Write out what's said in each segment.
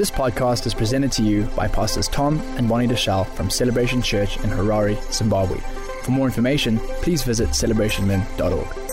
This podcast is presented to you by Pastors Tom and Bonnie Deuschle from Celebration Church in Harare, Zimbabwe. For more information, please visit celebrationmen.org.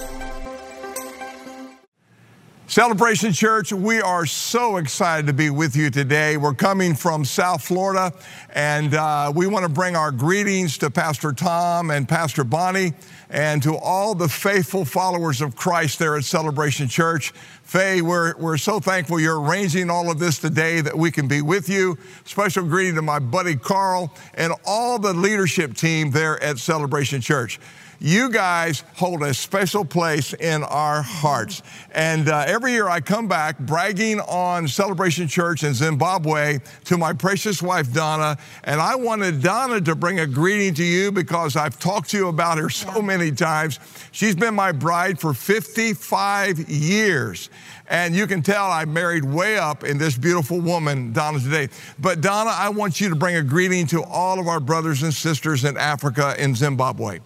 Celebration Church, we are so excited to be with you today. We're coming from South Florida, and uh, we want to bring our greetings to Pastor Tom and Pastor Bonnie and to all the faithful followers of Christ there at Celebration Church. Faye, we're, we're so thankful you're arranging all of this today that we can be with you. Special greeting to my buddy Carl and all the leadership team there at Celebration Church you guys hold a special place in our hearts. And uh, every year I come back bragging on Celebration Church in Zimbabwe to my precious wife, Donna. And I wanted Donna to bring a greeting to you because I've talked to you about her so many times. She's been my bride for 55 years. And you can tell I married way up in this beautiful woman, Donna, today. But Donna, I want you to bring a greeting to all of our brothers and sisters in Africa in Zimbabwe.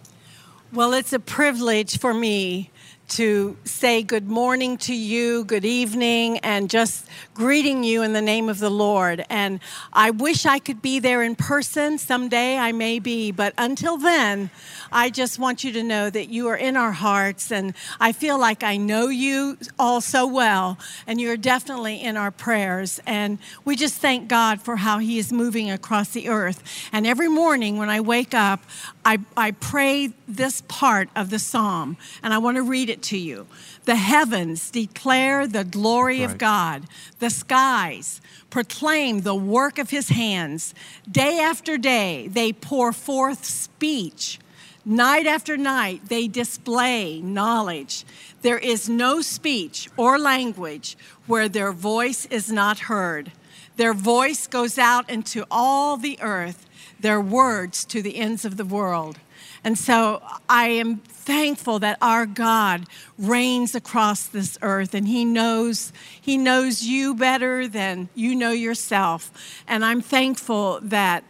Well, it's a privilege for me to say good morning to you, good evening, and just greeting you in the name of the Lord. And I wish I could be there in person. Someday I may be, but until then, I just want you to know that you are in our hearts, and I feel like I know you all so well, and you're definitely in our prayers. And we just thank God for how He is moving across the earth. And every morning when I wake up, I, I pray this part of the psalm, and I want to read it to you. The heavens declare the glory right. of God, the skies proclaim the work of his hands. Day after day, they pour forth speech. Night after night, they display knowledge. There is no speech or language where their voice is not heard. Their voice goes out into all the earth, their words to the ends of the world. And so I am thankful that our God reigns across this earth and he knows he knows you better than you know yourself. And I'm thankful that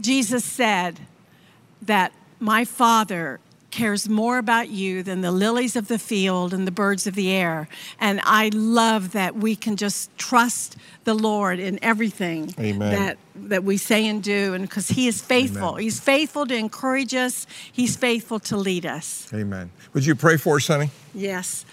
Jesus said that my Father cares more about you than the lilies of the field and the birds of the air. And I love that we can just trust the Lord in everything Amen. that that we say and do and because he is faithful. Amen. He's faithful to encourage us. He's faithful to lead us. Amen. Would you pray for us, Sonny? Yes.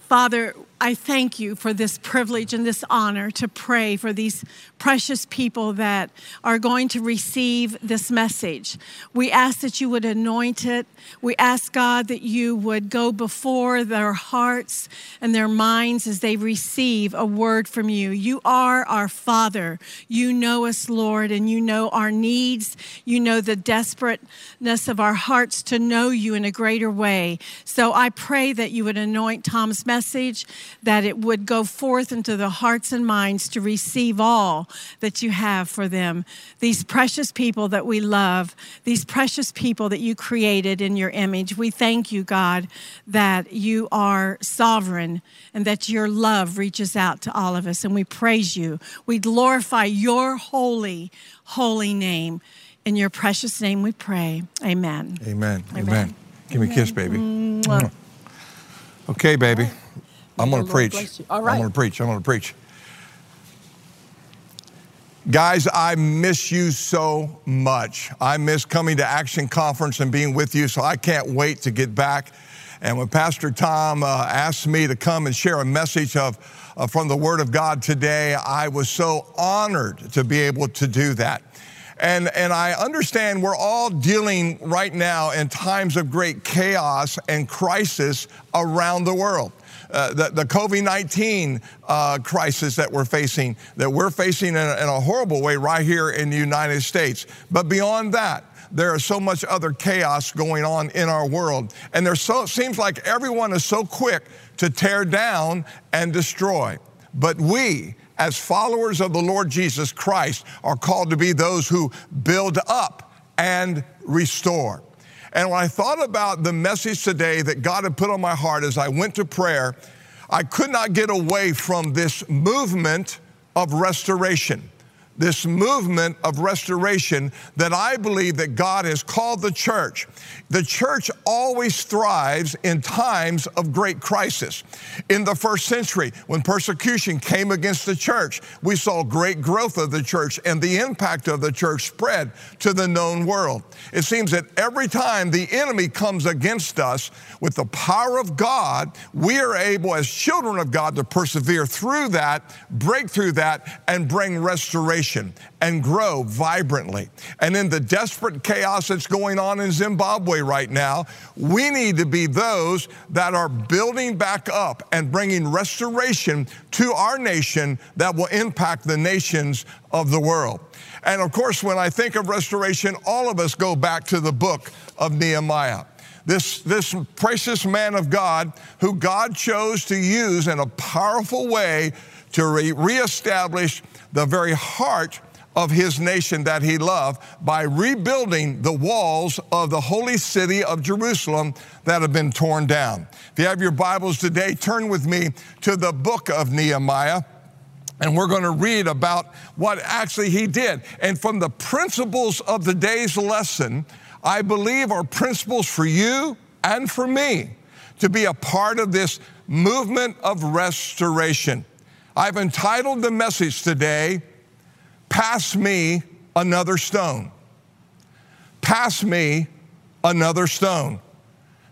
Father, I thank you for this privilege and this honor to pray for these precious people that are going to receive this message. We ask that you would anoint it. We ask, God, that you would go before their hearts and their minds as they receive a word from you. You are our Father. You know us, Lord, and you know our needs. You know the desperateness of our hearts to know you in a greater way. So I pray that you would anoint Tom's message that it would go forth into the hearts and minds to receive all that you have for them. These precious people that we love, these precious people that you created in your image. We thank you, God, that you are sovereign and that your love reaches out to all of us. And we praise you. We glorify your holy, holy name. In your precious name we pray. Amen. Amen. Amen. Amen. Give me a kiss, baby. Mwah. Okay, baby. I'm going to preach. All right. I'm going to preach. I'm going to preach. Guys, I miss you so much. I miss coming to Action Conference and being with you, so I can't wait to get back. And when Pastor Tom uh, asked me to come and share a message of, uh, from the Word of God today, I was so honored to be able to do that. And, and I understand we're all dealing right now in times of great chaos and crisis around the world. Uh, the, the COVID 19 uh, crisis that we're facing, that we're facing in a, in a horrible way right here in the United States. But beyond that, there is so much other chaos going on in our world. And there so, seems like everyone is so quick to tear down and destroy. But we, as followers of the Lord Jesus Christ, are called to be those who build up and restore. And when I thought about the message today that God had put on my heart as I went to prayer, I could not get away from this movement of restoration. This movement of restoration that I believe that God has called the church. The church always thrives in times of great crisis. In the first century, when persecution came against the church, we saw great growth of the church and the impact of the church spread to the known world. It seems that every time the enemy comes against us with the power of God, we are able as children of God to persevere through that, break through that, and bring restoration and grow vibrantly. And in the desperate chaos that's going on in Zimbabwe right now, we need to be those that are building back up and bringing restoration to our nation that will impact the nations of the world. And of course, when I think of restoration, all of us go back to the book of Nehemiah this, this precious man of God who God chose to use in a powerful way to re- reestablish the very heart of his nation that he loved by rebuilding the walls of the holy city of Jerusalem that have been torn down. If you have your Bibles today, turn with me to the book of Nehemiah. And we're going to read about what actually he did. And from the principles of the day's lesson, I believe are principles for you and for me to be a part of this movement of restoration. I've entitled the message today, Pass Me Another Stone. Pass me another stone.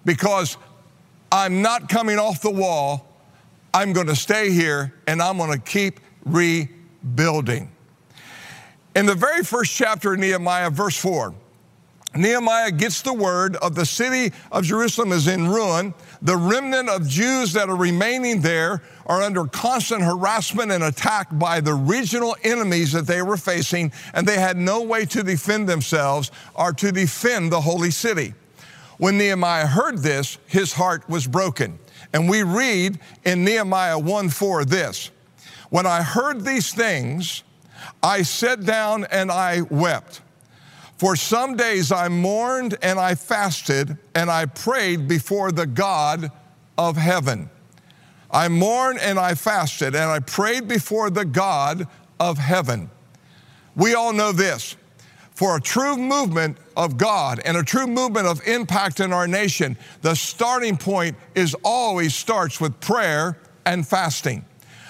Because I'm not coming off the wall. I'm going to stay here and I'm going to keep rebuilding. In the very first chapter of Nehemiah, verse 4, Nehemiah gets the word of the city of Jerusalem is in ruin. The remnant of Jews that are remaining there are under constant harassment and attack by the regional enemies that they were facing, and they had no way to defend themselves or to defend the holy city. When Nehemiah heard this, his heart was broken. And we read in Nehemiah 1 4 this When I heard these things, I sat down and I wept. For some days I mourned and I fasted and I prayed before the God of heaven. I mourned and I fasted and I prayed before the God of heaven. We all know this. For a true movement of God and a true movement of impact in our nation, the starting point is always starts with prayer and fasting.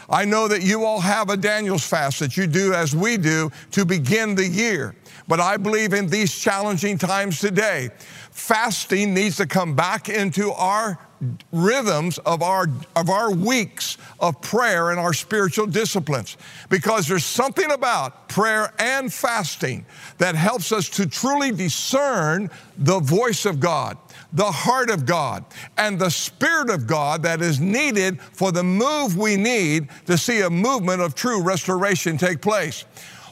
I know that you all have a Daniel's fast that you do as we do to begin the year. But I believe in these challenging times today, fasting needs to come back into our rhythms of our of our weeks of prayer and our spiritual disciplines because there's something about prayer and fasting that helps us to truly discern the voice of God the heart of God and the Spirit of God that is needed for the move we need to see a movement of true restoration take place.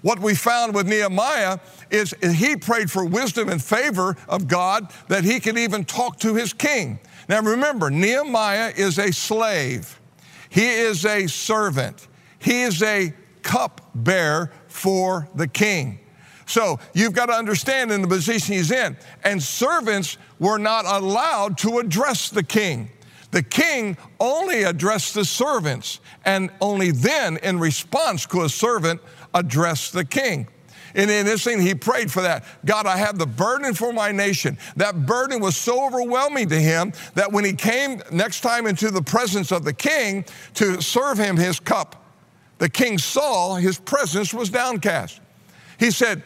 What we found with Nehemiah is he prayed for wisdom and favor of God that he could even talk to his king. Now remember, Nehemiah is a slave, he is a servant, he is a cupbearer for the king. So you've got to understand in the position he's in. And servants were not allowed to address the king. The king only addressed the servants, and only then, in response, could a servant address the king. And in this thing, he prayed for that. God, I have the burden for my nation. That burden was so overwhelming to him that when he came next time into the presence of the king to serve him his cup, the king saw his presence was downcast. He said,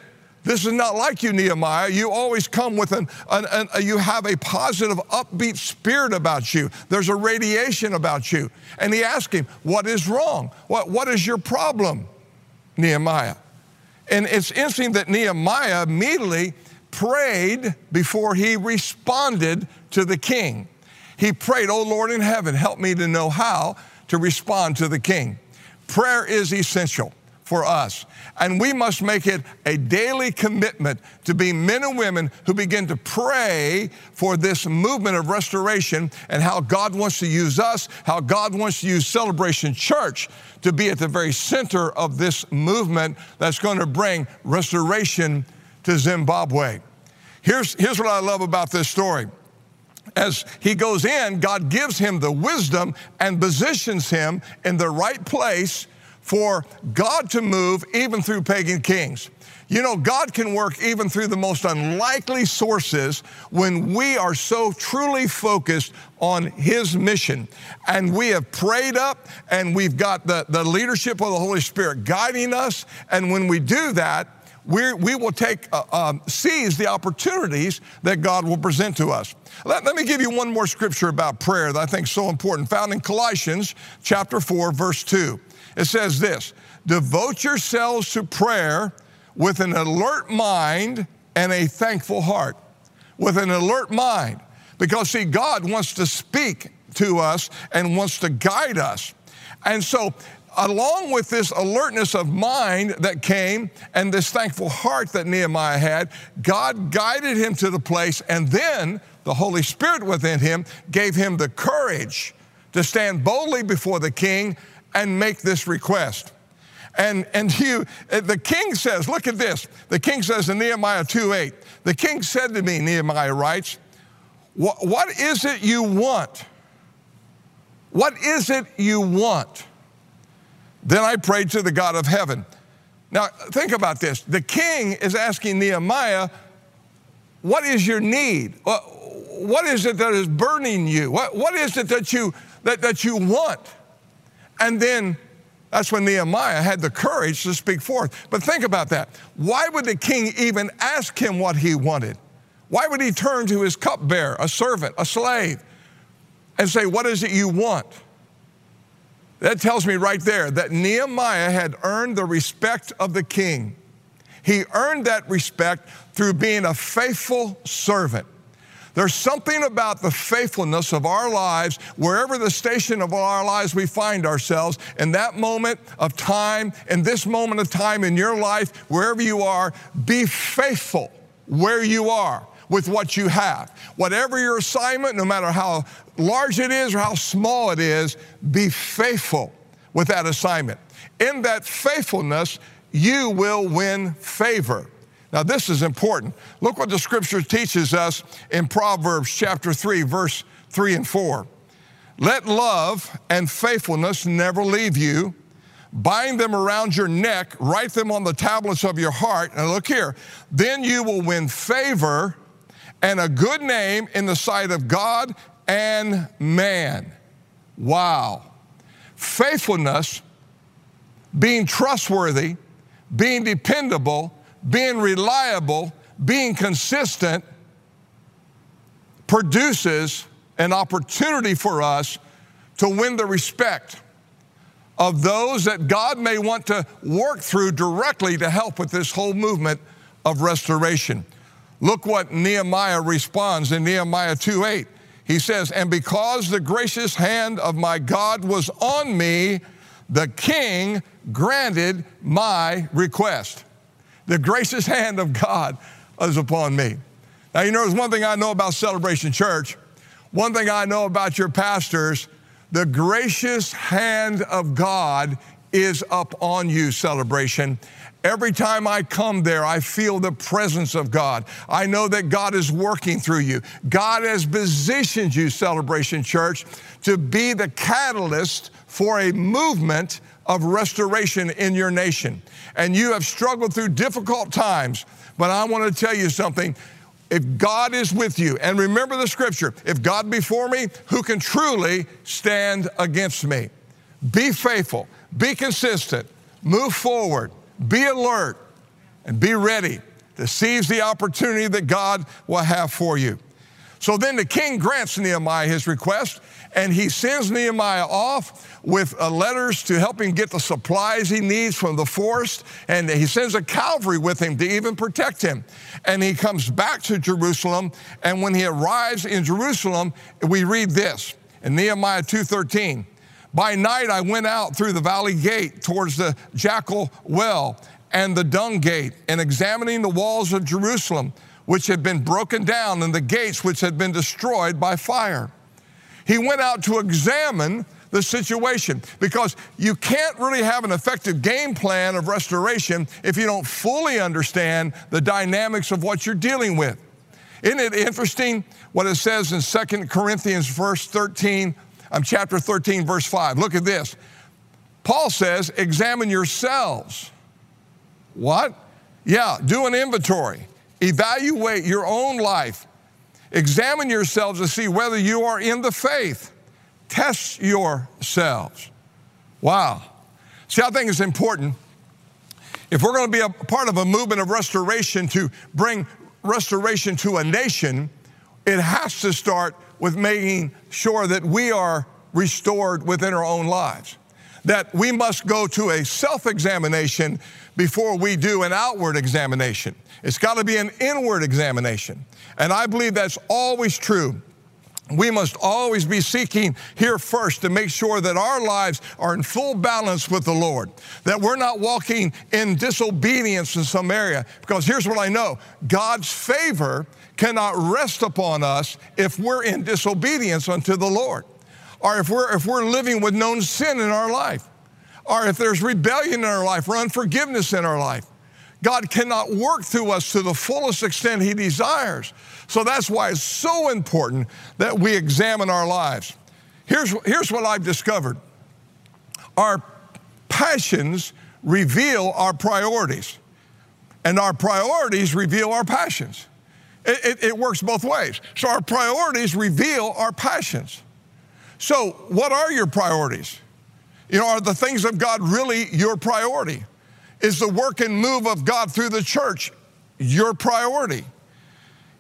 this is not like you, Nehemiah. You always come with an, an, an, you have a positive, upbeat spirit about you. There's a radiation about you. And he asked him, What is wrong? What, what is your problem, Nehemiah? And it's interesting that Nehemiah immediately prayed before he responded to the king. He prayed, Oh Lord in heaven, help me to know how to respond to the king. Prayer is essential for us. And we must make it a daily commitment to be men and women who begin to pray for this movement of restoration and how God wants to use us, how God wants to use Celebration Church to be at the very center of this movement that's going to bring restoration to Zimbabwe. Here's, here's what I love about this story as he goes in, God gives him the wisdom and positions him in the right place for God to move even through pagan kings. You know, God can work even through the most unlikely sources when we are so truly focused on His mission. And we have prayed up and we've got the, the leadership of the Holy Spirit guiding us. And when we do that, we we will take, uh, um, seize the opportunities that God will present to us. Let, let me give you one more scripture about prayer that I think is so important, found in Colossians chapter 4, verse 2. It says this Devote yourselves to prayer with an alert mind and a thankful heart. With an alert mind. Because, see, God wants to speak to us and wants to guide us. And so, along with this alertness of mind that came and this thankful heart that Nehemiah had, God guided him to the place, and then the Holy Spirit within him gave him the courage to stand boldly before the king and make this request. And, and you, the king says, look at this. The king says in Nehemiah 2 8, the king said to me, Nehemiah writes, what, what is it you want? What is it you want? Then I prayed to the God of heaven. Now, think about this. The king is asking Nehemiah, What is your need? What is it that is burning you? What, what is it that you, that, that you want? And then that's when Nehemiah had the courage to speak forth. But think about that. Why would the king even ask him what he wanted? Why would he turn to his cupbearer, a servant, a slave, and say, What is it you want? That tells me right there that Nehemiah had earned the respect of the king. He earned that respect through being a faithful servant. There's something about the faithfulness of our lives, wherever the station of our lives we find ourselves, in that moment of time, in this moment of time in your life, wherever you are, be faithful where you are with what you have. Whatever your assignment, no matter how large it is or how small it is, be faithful with that assignment. In that faithfulness, you will win favor. Now, this is important. Look what the scripture teaches us in Proverbs chapter 3, verse 3 and 4. Let love and faithfulness never leave you. Bind them around your neck, write them on the tablets of your heart. And look here, then you will win favor and a good name in the sight of God and man. Wow. Faithfulness, being trustworthy, being dependable, being reliable, being consistent produces an opportunity for us to win the respect of those that God may want to work through directly to help with this whole movement of restoration. Look what Nehemiah responds in Nehemiah 2:8. He says, "And because the gracious hand of my God was on me, the king granted my request." The gracious hand of God is upon me. Now, you know, there's one thing I know about Celebration Church. One thing I know about your pastors the gracious hand of God is up on you, Celebration. Every time I come there, I feel the presence of God. I know that God is working through you. God has positioned you, Celebration Church, to be the catalyst for a movement of restoration in your nation. And you have struggled through difficult times, but I want to tell you something. If God is with you, and remember the scripture, if God be for me, who can truly stand against me? Be faithful, be consistent, move forward, be alert, and be ready to seize the opportunity that God will have for you. So then the king grants Nehemiah his request, and he sends Nehemiah off with uh, letters to help him get the supplies he needs from the forest, and he sends a cavalry with him to even protect him. And he comes back to Jerusalem, and when he arrives in Jerusalem, we read this in Nehemiah 2:13. By night I went out through the valley gate towards the jackal well and the dung gate, and examining the walls of Jerusalem which had been broken down and the gates which had been destroyed by fire. He went out to examine the situation because you can't really have an effective game plan of restoration if you don't fully understand the dynamics of what you're dealing with. Isn't it interesting what it says in 2 Corinthians verse 13, um, chapter 13, verse 5? Look at this. Paul says, examine yourselves. What? Yeah, do an inventory. Evaluate your own life. Examine yourselves to see whether you are in the faith. Test yourselves. Wow. See, I think it's important. If we're going to be a part of a movement of restoration to bring restoration to a nation, it has to start with making sure that we are restored within our own lives. That we must go to a self examination before we do an outward examination. It's got to be an inward examination. And I believe that's always true. We must always be seeking here first to make sure that our lives are in full balance with the Lord, that we're not walking in disobedience in some area. Because here's what I know God's favor cannot rest upon us if we're in disobedience unto the Lord, or if we're, if we're living with known sin in our life, or if there's rebellion in our life or unforgiveness in our life. God cannot work through us to the fullest extent He desires. So that's why it's so important that we examine our lives. Here's, here's what I've discovered our passions reveal our priorities, and our priorities reveal our passions. It, it, it, works both ways. So our priorities reveal our passions. So, what are your priorities? You know, are the things of God really your priority? Is the work and move of God through the church your priority?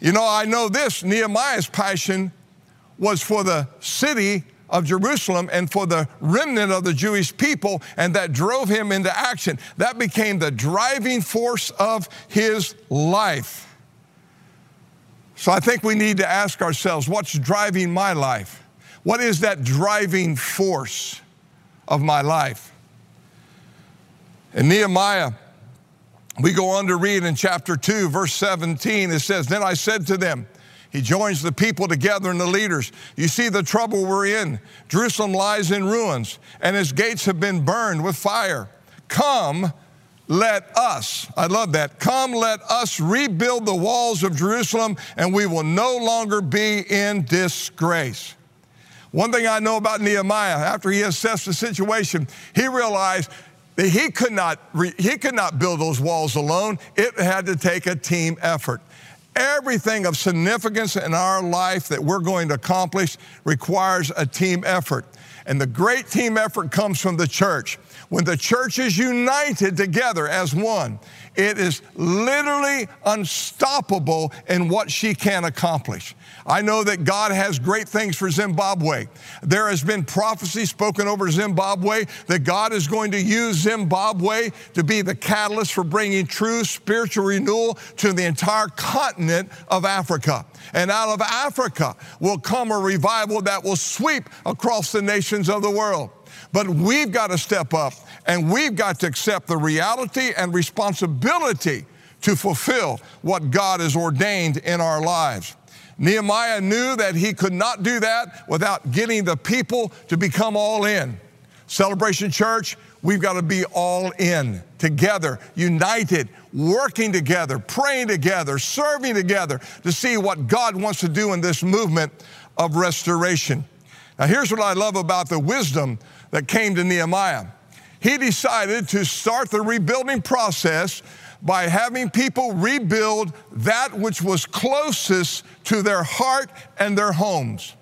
You know, I know this Nehemiah's passion was for the city of Jerusalem and for the remnant of the Jewish people, and that drove him into action. That became the driving force of his life. So I think we need to ask ourselves what's driving my life? What is that driving force of my life? In Nehemiah, we go on to read in chapter 2, verse 17, it says, Then I said to them, he joins the people together and the leaders. You see the trouble we're in. Jerusalem lies in ruins, and its gates have been burned with fire. Come, let us, I love that, come, let us rebuild the walls of Jerusalem, and we will no longer be in disgrace. One thing I know about Nehemiah, after he assessed the situation, he realized that he could not, he could not build those walls alone. It had to take a team effort. Everything of significance in our life that we're going to accomplish requires a team effort. And the great team effort comes from the church. When the church is united together as one, it is literally unstoppable in what she can accomplish. I know that God has great things for Zimbabwe. There has been prophecy spoken over Zimbabwe that God is going to use Zimbabwe to be the catalyst for bringing true spiritual renewal to the entire continent of Africa. And out of Africa will come a revival that will sweep across the nations of the world. But we've got to step up and we've got to accept the reality and responsibility to fulfill what God has ordained in our lives. Nehemiah knew that he could not do that without getting the people to become all in. Celebration Church, we've got to be all in together, united, working together, praying together, serving together to see what God wants to do in this movement of restoration. Now, here's what I love about the wisdom that came to Nehemiah. He decided to start the rebuilding process by having people rebuild that which was closest to their heart and their homes.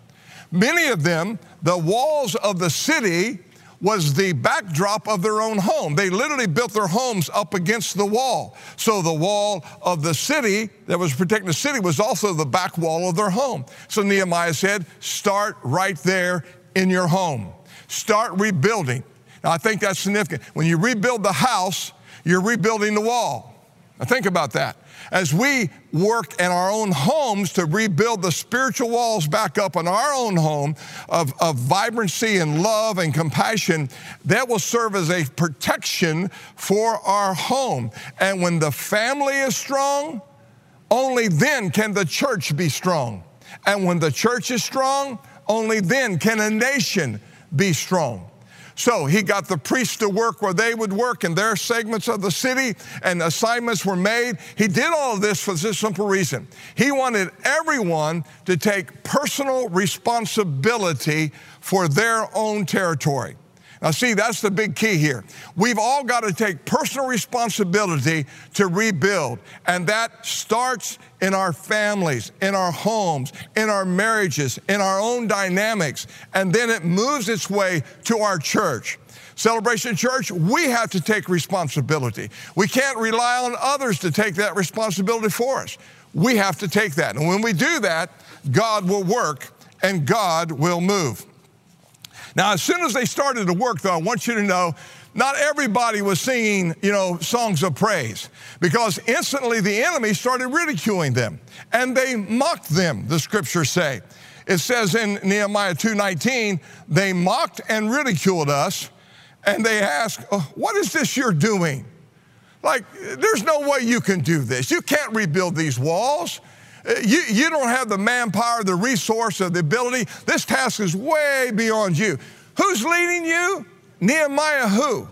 Many of them, the walls of the city was the backdrop of their own home. They literally built their homes up against the wall. So the wall of the city that was protecting the city was also the back wall of their home. So Nehemiah said, start right there in your home. Start rebuilding. Now, I think that's significant. When you rebuild the house, you're rebuilding the wall. Now, think about that. As we work in our own homes to rebuild the spiritual walls back up in our own home of, of vibrancy and love and compassion, that will serve as a protection for our home. And when the family is strong, only then can the church be strong. And when the church is strong, only then can a nation be strong. So he got the priests to work where they would work in their segments of the city, and assignments were made. He did all of this for this simple reason. He wanted everyone to take personal responsibility for their own territory. Now, see, that's the big key here. We've all got to take personal responsibility to rebuild, and that starts in our families, in our homes, in our marriages, in our own dynamics, and then it moves its way to our church. Celebration Church, we have to take responsibility. We can't rely on others to take that responsibility for us. We have to take that. And when we do that, God will work and God will move. Now, as soon as they started to work, though, I want you to know not everybody was singing, you know, songs of praise because instantly the enemy started ridiculing them and they mocked them, the scriptures say. It says in Nehemiah 2:19, they mocked and ridiculed us and they asked, oh, "What is this you're doing?" Like, there's no way you can do this. You can't rebuild these walls. Uh, you, you don't have the manpower, the resource, or the ability. This task is way beyond you. Who's leading you? Nehemiah who?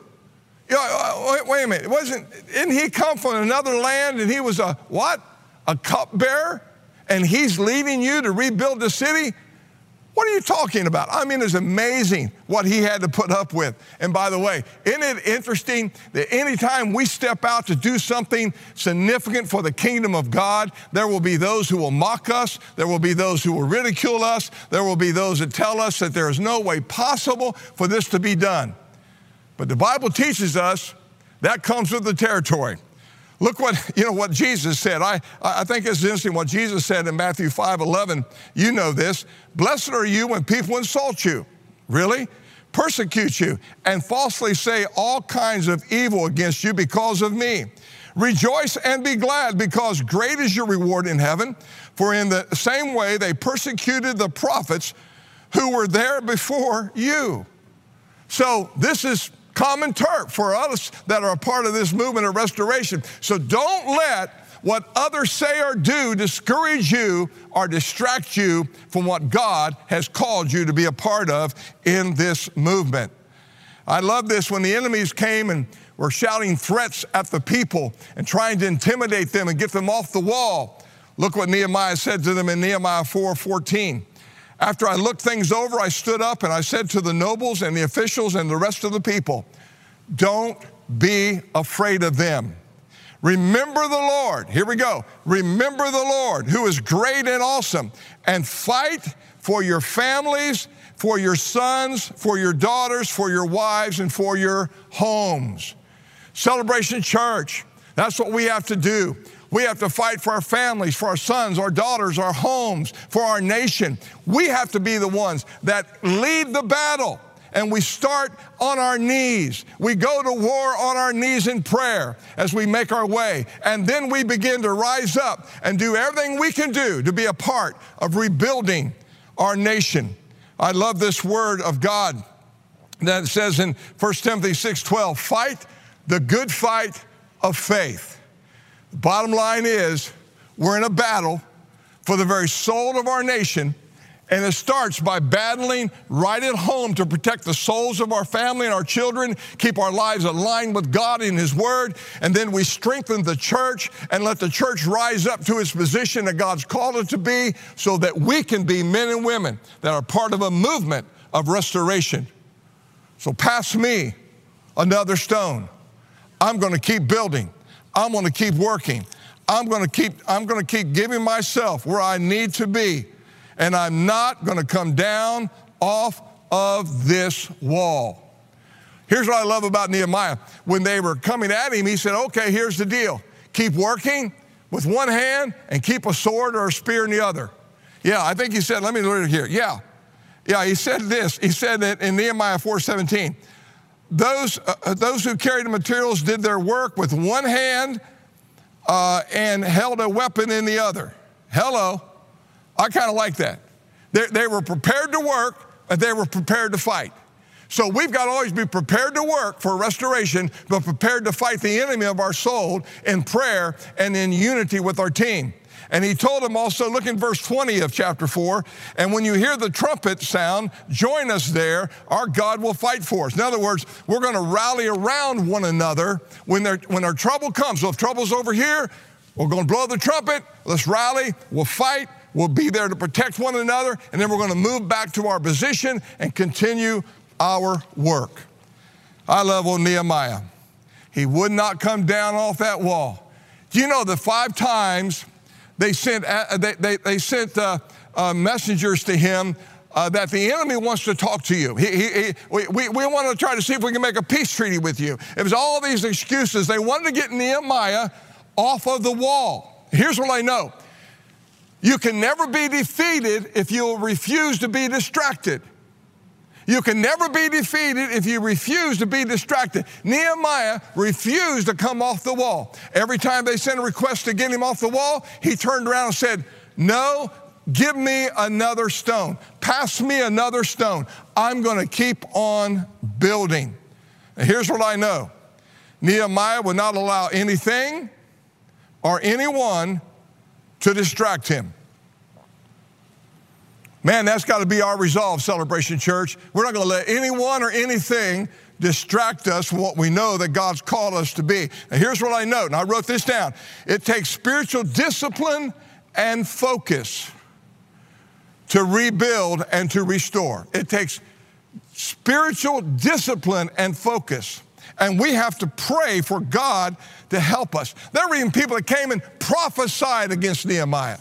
You know, uh, wait, wait a minute. Wasn't, didn't he come from another land and he was a what? A cupbearer? And he's leading you to rebuild the city? What are you talking about? I mean, it's amazing what he had to put up with. And by the way, isn't it interesting that anytime we step out to do something significant for the kingdom of God, there will be those who will mock us, there will be those who will ridicule us, there will be those that tell us that there is no way possible for this to be done. But the Bible teaches us that comes with the territory. Look what, you know, what Jesus said. I, I think it's interesting what Jesus said in Matthew 5 11. You know this. Blessed are you when people insult you. Really? Persecute you and falsely say all kinds of evil against you because of me. Rejoice and be glad because great is your reward in heaven. For in the same way they persecuted the prophets who were there before you. So this is common turf for us that are a part of this movement of restoration. So don't let what others say or do discourage you or distract you from what God has called you to be a part of in this movement. I love this when the enemies came and were shouting threats at the people and trying to intimidate them and get them off the wall. Look what Nehemiah said to them in Nehemiah 4 14. After I looked things over, I stood up and I said to the nobles and the officials and the rest of the people, Don't be afraid of them. Remember the Lord. Here we go. Remember the Lord, who is great and awesome, and fight for your families, for your sons, for your daughters, for your wives, and for your homes. Celebration Church, that's what we have to do. We have to fight for our families, for our sons, our daughters, our homes, for our nation. We have to be the ones that lead the battle. And we start on our knees. We go to war on our knees in prayer as we make our way. And then we begin to rise up and do everything we can do to be a part of rebuilding our nation. I love this word of God that says in 1 Timothy 6:12, fight the good fight of faith. Bottom line is, we're in a battle for the very soul of our nation, and it starts by battling right at home to protect the souls of our family and our children, keep our lives aligned with God in His Word, and then we strengthen the church and let the church rise up to its position that God's called it to be so that we can be men and women that are part of a movement of restoration. So pass me another stone. I'm going to keep building. I'm going to keep working. I'm going to keep I'm going to keep giving myself where I need to be. And I'm not going to come down off of this wall. Here's what I love about Nehemiah. When they were coming at him, he said, "Okay, here's the deal. Keep working with one hand and keep a sword or a spear in the other." Yeah, I think he said, let me read it here. Yeah. Yeah, he said this. He said that in Nehemiah 4:17 those, uh, uh, those who carried the materials did their work with one hand uh, and held a weapon in the other. Hello. I kind of like that. They, they were prepared to work, and they were prepared to fight. So we've got to always be prepared to work for restoration, but prepared to fight the enemy of our soul in prayer and in unity with our team. And he told him also, look in verse 20 of chapter 4, and when you hear the trumpet sound, join us there. Our God will fight for us. In other words, we're going to rally around one another when, when our trouble comes. So if trouble's over here, we're going to blow the trumpet. Let's rally. We'll fight. We'll be there to protect one another. And then we're going to move back to our position and continue our work. I love old Nehemiah. He would not come down off that wall. Do you know the five times they sent, uh, they, they, they sent uh, uh, messengers to him uh, that the enemy wants to talk to you. He, he, he, we, we, we want to try to see if we can make a peace treaty with you. It was all these excuses. They wanted to get Nehemiah off of the wall. Here's what I know you can never be defeated if you'll refuse to be distracted. You can never be defeated if you refuse to be distracted. Nehemiah refused to come off the wall. Every time they sent a request to get him off the wall, he turned around and said, No, give me another stone. Pass me another stone. I'm going to keep on building. And here's what I know Nehemiah would not allow anything or anyone to distract him. Man, that's got to be our resolve, Celebration Church. We're not going to let anyone or anything distract us from what we know that God's called us to be. And here's what I know, and I wrote this down it takes spiritual discipline and focus to rebuild and to restore. It takes spiritual discipline and focus. And we have to pray for God to help us. There were even people that came and prophesied against Nehemiah.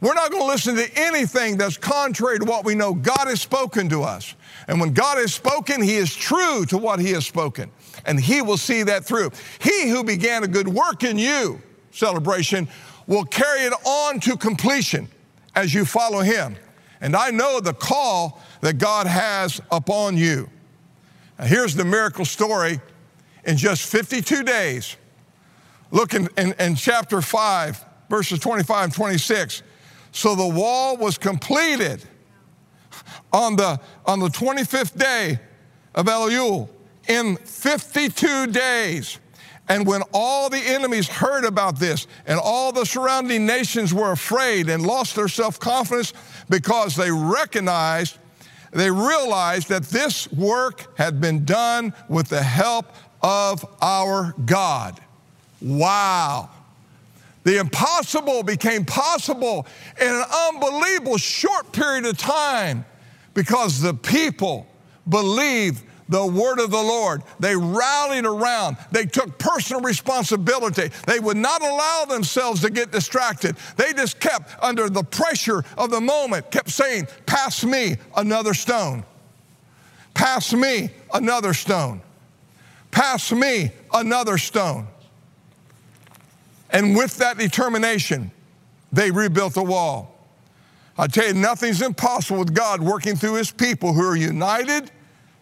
We're not going to listen to anything that's contrary to what we know God has spoken to us. And when God has spoken, He is true to what He has spoken, and He will see that through. He who began a good work in you, celebration, will carry it on to completion as you follow Him. And I know the call that God has upon you. Now, here's the miracle story in just 52 days. Look in, in, in chapter 5, verses 25 and 26. So the wall was completed on the, on the 25th day of Elul in 52 days. And when all the enemies heard about this, and all the surrounding nations were afraid and lost their self confidence because they recognized, they realized that this work had been done with the help of our God. Wow. The impossible became possible in an unbelievable short period of time because the people believed the word of the Lord. They rallied around. They took personal responsibility. They would not allow themselves to get distracted. They just kept under the pressure of the moment, kept saying, Pass me another stone. Pass me another stone. Pass me another stone. And with that determination, they rebuilt the wall. I tell you, nothing's impossible with God working through his people who are united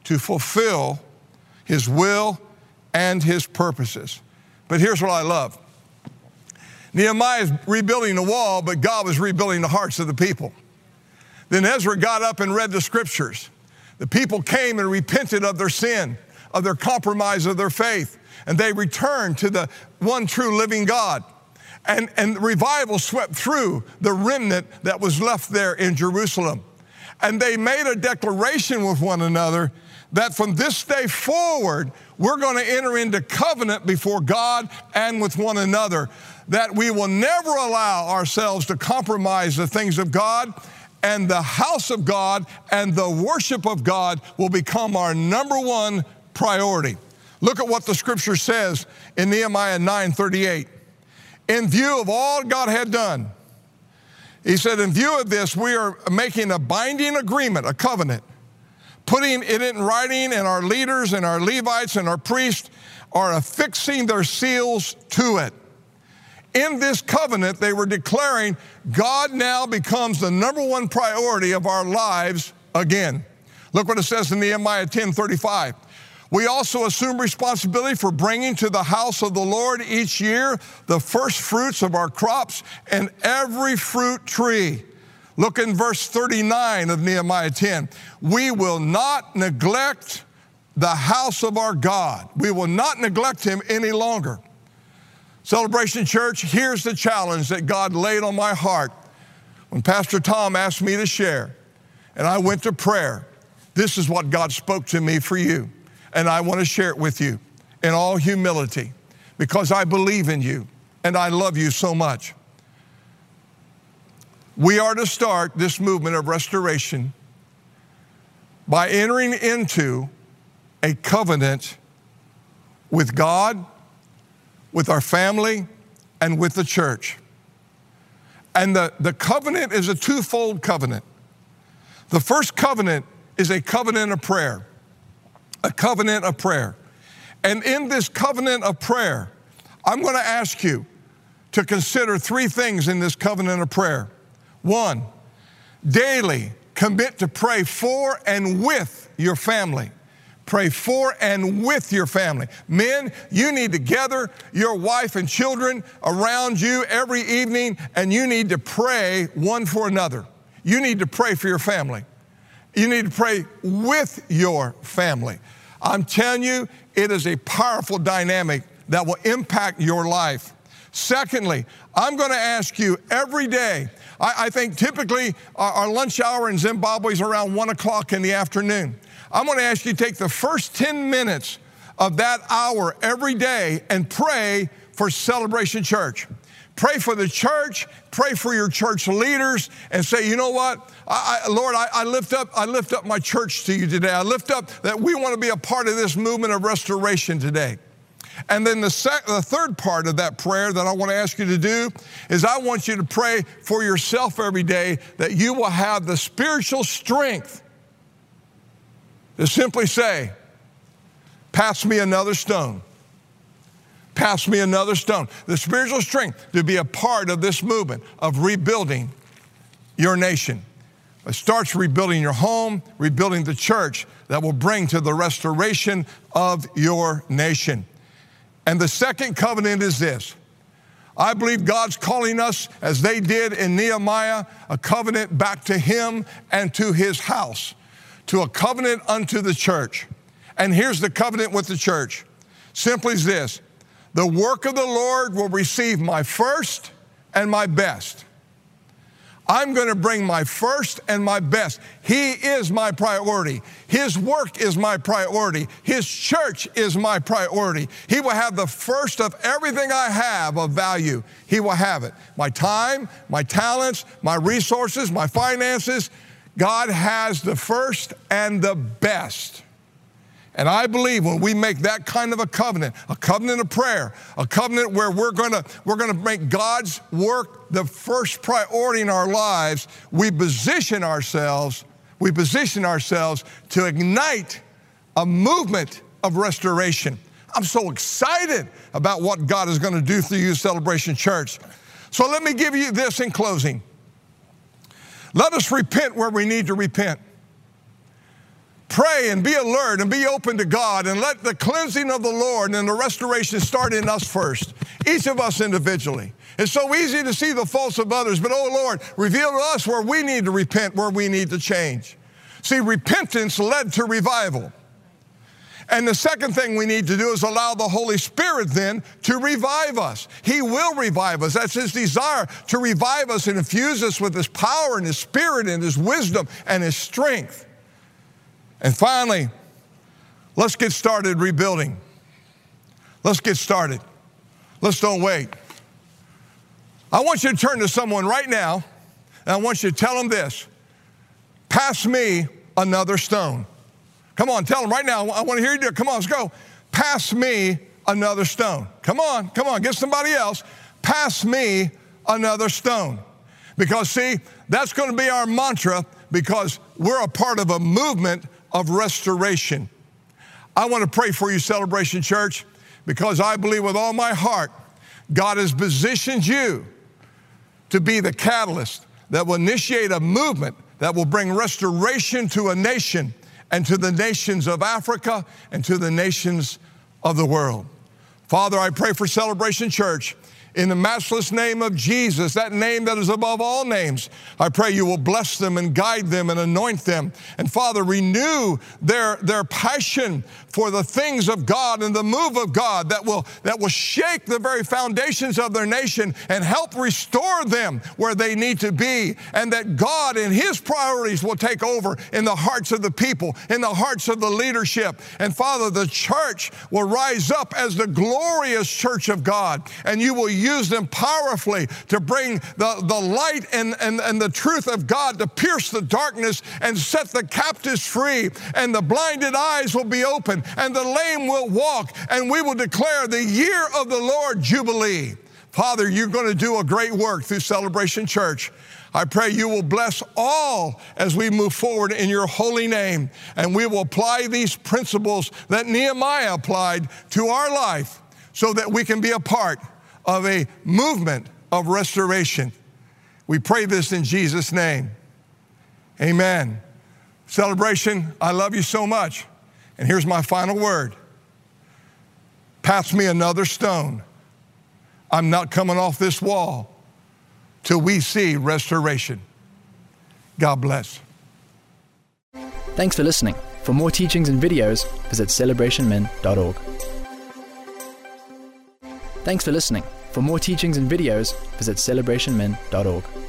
to fulfill his will and his purposes. But here's what I love Nehemiah is rebuilding the wall, but God was rebuilding the hearts of the people. Then Ezra got up and read the scriptures. The people came and repented of their sin, of their compromise of their faith and they returned to the one true living God. And, and revival swept through the remnant that was left there in Jerusalem. And they made a declaration with one another that from this day forward, we're going to enter into covenant before God and with one another, that we will never allow ourselves to compromise the things of God, and the house of God and the worship of God will become our number one priority. Look at what the scripture says in Nehemiah 9 38. In view of all God had done, he said, In view of this, we are making a binding agreement, a covenant, putting it in writing, and our leaders and our Levites and our priests are affixing their seals to it. In this covenant, they were declaring God now becomes the number one priority of our lives again. Look what it says in Nehemiah 10 35. We also assume responsibility for bringing to the house of the Lord each year the first fruits of our crops and every fruit tree. Look in verse 39 of Nehemiah 10. We will not neglect the house of our God. We will not neglect him any longer. Celebration Church, here's the challenge that God laid on my heart when Pastor Tom asked me to share, and I went to prayer. This is what God spoke to me for you and I want to share it with you in all humility because I believe in you and I love you so much. We are to start this movement of restoration by entering into a covenant with God, with our family, and with the church. And the, the covenant is a twofold covenant. The first covenant is a covenant of prayer, a covenant of prayer. And in this covenant of prayer, I'm going to ask you to consider three things in this covenant of prayer. One, daily commit to pray for and with your family. Pray for and with your family. Men, you need to gather your wife and children around you every evening and you need to pray one for another. You need to pray for your family. You need to pray with your family. I'm telling you, it is a powerful dynamic that will impact your life. Secondly, I'm going to ask you every day. I, I think typically our, our, lunch hour in Zimbabwe is around one o'clock in the afternoon. I'm going to ask you to take the first 10 minutes of that hour every day and pray for Celebration Church. Pray for the church, pray for your church leaders, and say, you know what? I, I, Lord, I, I, lift up, I lift up my church to you today. I lift up that we want to be a part of this movement of restoration today. And then the, sec- the third part of that prayer that I want to ask you to do is I want you to pray for yourself every day that you will have the spiritual strength to simply say, Pass me another stone pass me another stone. The spiritual strength to be a part of this movement of rebuilding your nation. It starts rebuilding your home, rebuilding the church that will bring to the restoration of your nation. And the second covenant is this. I believe God's calling us, as they did in Nehemiah, a covenant back to Him and to His house, to a covenant unto the church. And here's the covenant with the church simply is this the work of the Lord will receive my first and my best. I'm going to bring my first and my best. He is my priority. His work is my priority. His church is my priority. He will have the first of everything I have of value. He will have it. My time, my talents, my resources, my finances. God has the first and the best. And I believe when we make that kind of a covenant, a covenant of prayer, a covenant where we're gonna, we're gonna make God's work the first priority in our lives, we position ourselves, we position ourselves to ignite a movement of restoration. I'm so excited about what God is gonna do through you, Celebration Church. So let me give you this in closing. Let us repent where we need to repent. Pray and be alert and be open to God and let the cleansing of the Lord and the restoration start in us first, each of us individually. It's so easy to see the faults of others, but oh Lord, reveal to us where we need to repent, where we need to change. See, repentance led to revival. And the second thing we need to do is allow the Holy Spirit then to revive us. He will revive us. That's His desire to revive us and infuse us with His power and His Spirit and His wisdom and His strength. And finally, let's get started rebuilding. Let's get started. Let's don't wait. I want you to turn to someone right now, and I want you to tell them this Pass me another stone. Come on, tell them right now. I want to hear you do it. Come on, let's go. Pass me another stone. Come on, come on, get somebody else. Pass me another stone. Because, see, that's going to be our mantra because we're a part of a movement of restoration. I want to pray for you, Celebration Church, because I believe with all my heart God has positioned you to be the catalyst that will initiate a movement that will bring restoration to a nation and to the nations of Africa and to the nations of the world. Father, I pray for Celebration Church in the matchless name of Jesus, that name that is above all names, I pray you will bless them and guide them and anoint them. And Father, renew their, their passion for the things of God and the move of God that will, that will shake the very foundations of their nation and help restore them where they need to be. And that God and His priorities will take over in the hearts of the people, in the hearts of the leadership. And Father, the church will rise up as the glorious church of God. And you will use them powerfully to bring the, the light and, and, and the truth of God to pierce the darkness and set the captives free. And the blinded eyes will be and the lame will walk, and we will declare the year of the Lord Jubilee. Father, you're going to do a great work through Celebration Church. I pray you will bless all as we move forward in your holy name, and we will apply these principles that Nehemiah applied to our life so that we can be a part of a movement of restoration. We pray this in Jesus' name. Amen. Celebration, I love you so much. And here's my final word pass me another stone. I'm not coming off this wall till we see restoration. God bless. Thanks for listening. For more teachings and videos, visit celebrationmen.org. Thanks for listening. For more teachings and videos, visit celebrationmen.org.